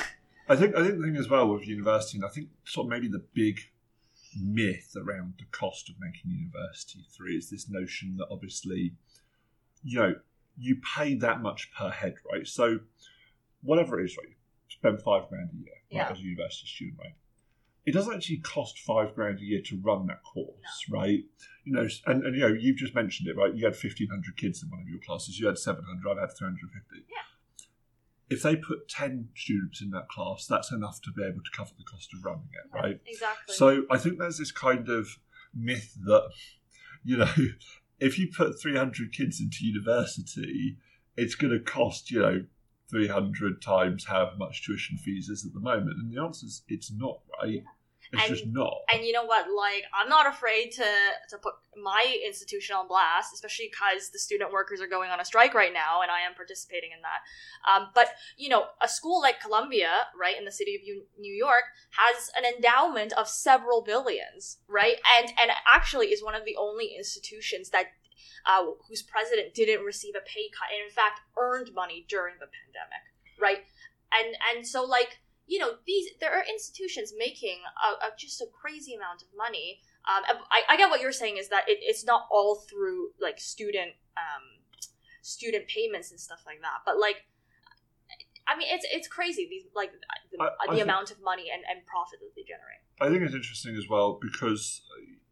I think I think the thing as well with university, and I think sort of maybe the big myth around the cost of making university three is this notion that obviously, you know, you pay that much per head, right? So whatever it is, right, spend five grand a year right, as a university student, right? It doesn't actually cost five grand a year to run that course, right? You know, and, and you know, you've just mentioned it, right? You had fifteen hundred kids in one of your classes. You had seven hundred. I've had three hundred fifty. Yeah. If they put ten students in that class, that's enough to be able to cover the cost of running it, right? Exactly. So I think there's this kind of myth that, you know, if you put 300 kids into university, it's going to cost, you know, 300 times however much tuition fees is at the moment. And the answer is it's not, right? It's And- just not. and you know what like i'm not afraid to to put my institution on blast especially because the student workers are going on a strike right now and i am participating in that um, but you know a school like columbia right in the city of new york has an endowment of several billions right and and actually is one of the only institutions that uh, whose president didn't receive a pay cut and in fact earned money during the pandemic right? And and so like you know these there are institutions making a, a, just a crazy amount of money. Um, I, I get what you're saying is that it, it's not all through like student um, student payments and stuff like that. But like i mean it's it's crazy these like the, I- I the think- amount of money and, and profit that they generate. I think it's interesting as well because,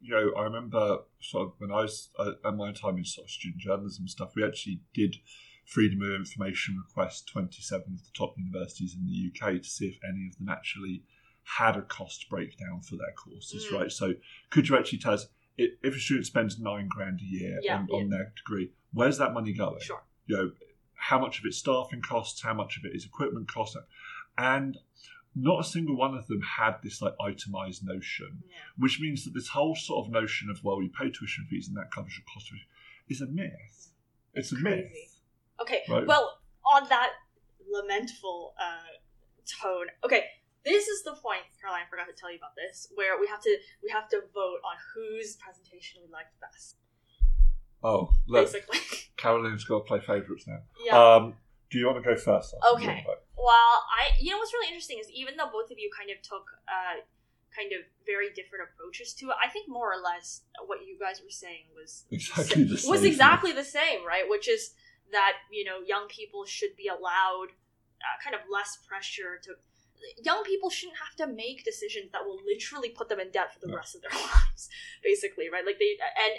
you know, I remember sort of when I was uh, at my time in sort of student journalism stuff, we actually did freedom of information request 27 of the top universities in the UK to see if any of them actually had a cost breakdown for their courses, Mm. right? So could you actually tell us if a student spends nine grand a year Yeah, on, yeah. on their degree, where's that money going? sure you know, how much of it's staffing costs, how much of it is equipment costs, and not a single one of them had this like itemized notion, yeah. which means that this whole sort of notion of well, you pay tuition fees and that covers your cost of is a myth. It's a Crazy. myth. Okay, Right. well, on that lamentful uh, tone, okay, this is the point, Caroline. I forgot to tell you about this, where we have to we have to vote on whose presentation we liked best. Oh, look, Basically, Caroline's got to play favourites now. yeah. Um, do you want to go first? Alison? Do you Okay. well, I you know what's really interesting is even though both of you kind of took uh, kind of very different approaches to it, I think more or less what you guys were saying was Exactly the same. was exactly the same, right? Which is that you know young people should be allowed uh, kind of less pressure to. Young people shouldn't have to make decisions that will literally put them in debt for the No. rest of their lives, basically, right? Like they and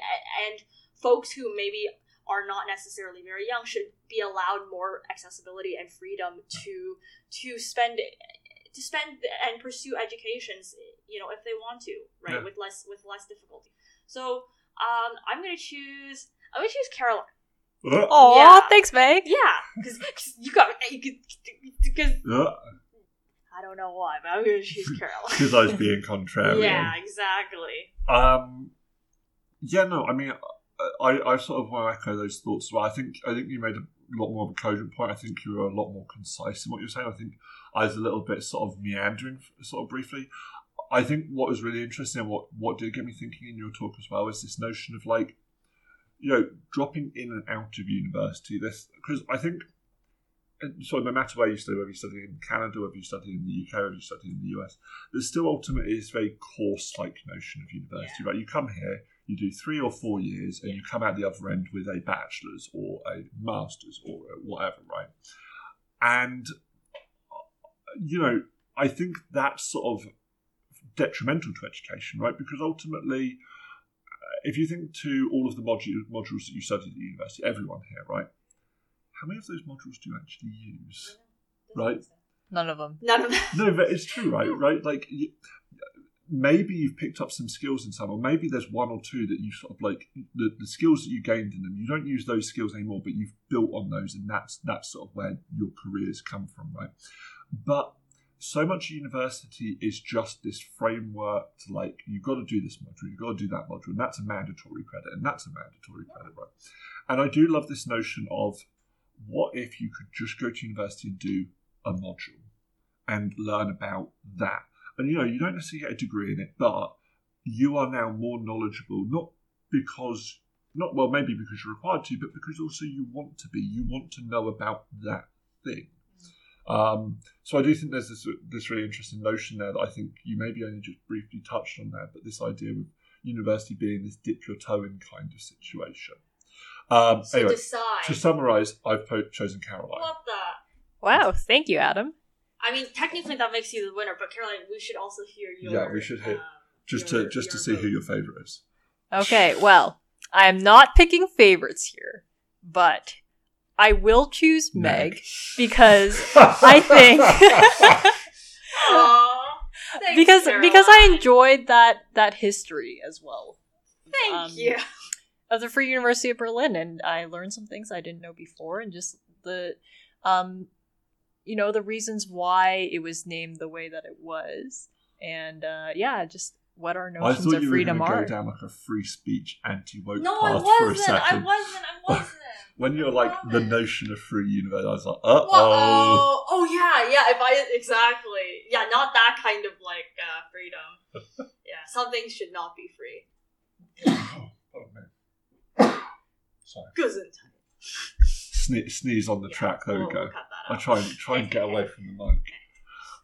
and folks who maybe are not necessarily very young should be allowed more accessibility and freedom to to spend to spend and pursue educations, you know, if they want to, right, Yeah. with less with less difficulty. So um, I'm gonna choose. I'm gonna choose Caroline. Oh, Yeah. thanks, Meg. Yeah, because you got because uh, I don't know why, but I'm gonna choose Caroline. Because I was being contrarian. yeah, exactly. Um, yeah, no, I mean, I, I sort of want to echo those thoughts. Well, I think I think you made a lot more of a cogent point. I think you were a lot more concise in what you're saying. I think I was a little bit sort of meandering, sort of briefly. I think what was really interesting and what, what did get me thinking in your talk as well is this notion of like, you know, dropping in and out of university. This because I think, so no matter where you study, whether you study in Canada, whether you study in the UK, whether you study in the US, there's still ultimately this very course-like notion of university. Right, you come here, you do three or four years, and you come out the other end with a bachelor's or a master's or whatever, right? And you know, I think that's sort of detrimental to education, right? Because ultimately, uh, if you think to all of the modu- modules that you studied at university, everyone here, right? How many of those modules do you actually use? Right? None of them. None of them. No, but it's true, right? Right? Like, you, maybe you've picked up some skills in some, or maybe there's one or two that you sort of like the, the skills that you gained in them. You don't use those skills anymore, but you've built on those, and that's that's sort of where your careers come from, right? But so much university is just this framework to like you've got to do this module, you've got to do that module, and that's a mandatory credit, and that's a mandatory credit, right? And I do love this notion of what if you could just go to university and do a module and learn about that and you know, you don't necessarily get a degree in it, but you are now more knowledgeable, not because, not well, maybe because you're required to, but because also you want to be. You want to know about that thing. Um, so I do think there's this this really interesting notion there that I think you maybe only just briefly touched on there, but this idea of university being this dip your toe in kind of situation. Um, So anyway, decide. to summarise, I've po- chosen Caroline. What the? Wow, thank you, Adam. I mean, technically that makes you the winner, but Caroline, we should also hear your. Yeah, we should hear- um, Just your- to just to see vote. who your favourite is. Okay, well, I am not picking favorites here, but I will choose Meg because I think Aw, thanks, because because I enjoyed that that history as well Thank um, you. of the Free University of Berlin, and I learned some things I didn't know before, and just the um, you know, the reasons why it was named the way that it was, and uh, yeah, just what our I notions thought of you were going freedom to are. go down like a free speech anti woke No, path I for a wasn't. I second. wasn't. I wasn't. When you're like the notion of free university, I was like, uh oh. Oh, oh yeah, yeah. If I exactly, yeah, not that kind of like uh, freedom. yeah, some things should not be free. Sorry. Gesundheit. Sne- sneeze on the Yeah, track. There we'll- we go. we'll cut that I out. try and try and get away from the mic.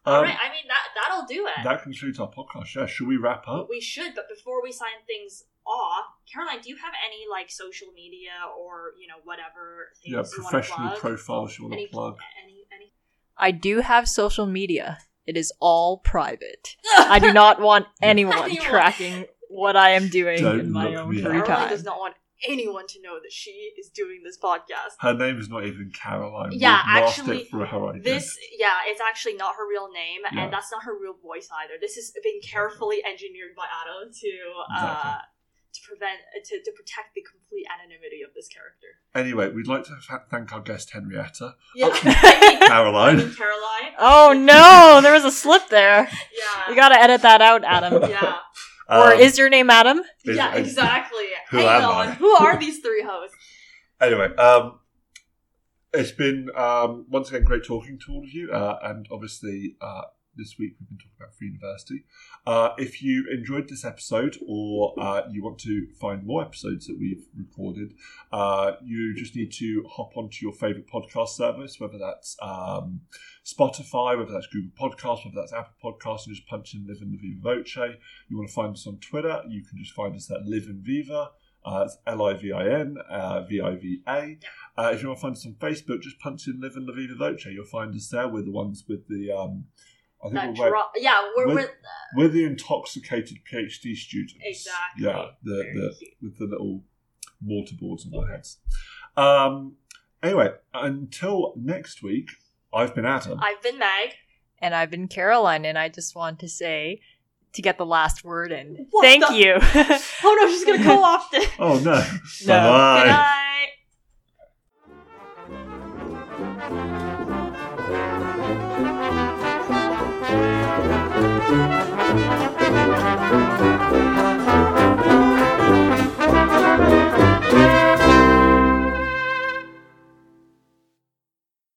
All Um, right. I mean that that'll do it. That concludes our podcast. Yeah, should we wrap up? we should, but before we sign things off, Caroline, do you have any like social media or you know whatever things Yeah, professional plug? profiles you want to plug. Any any. I do have social media. It is all private. I do not want anyone Anyone. tracking what I am doing Don't in my own me free up. Caroline does not want anyone to know that she is doing this podcast. Her name is not even Caroline. Yeah, We've actually, it for her. This, yeah, it's actually not her real name, Yeah. and that's not her real voice either. This is being carefully engineered by Adam to uh, Exactly. to prevent uh, to, to protect the complete anonymity of this character. Anyway, we'd like to fa- thank our guest Henrietta, Yeah, Oh, I I Caroline. mean Caroline. Oh no, there was a slip there. Yeah, You gotta edit that out, Adam. yeah, or Um, is your name Adam? yeah, exactly. Who Hang am on, I? who are these three hosts? Anyway, um, it's been um, once again great talking to all of you, uh, and obviously uh, this week we've been talking about Free University. Uh, if you enjoyed this episode, or uh, you want to find more episodes that we've recorded, uh, you just need to hop onto your favorite podcast service, whether that's um, Spotify, whether that's Google Podcasts, whether that's Apple Podcasts, and just punch in Live in Viva Voce. You want to find us on Twitter, you can just find us at Live in Viva. Uh, it's L I V I N uh, V I V A. Uh, if you want to find us on Facebook, just punch in Live in La Viva Voce. You'll find us there. We're the ones with the. Um, I think That we're, dro- yeah, we're, with- we're we're the intoxicated PhD students. Exactly. Yeah, the, the with the little mortarboards on their heads. Um, anyway, until next week, I've been Adam. I've been Meg. And I've been Caroline, and I just want to say to get the last word and What thank the- you. Oh no, she's gonna go off the. oh no! No. Bye-bye. Good night.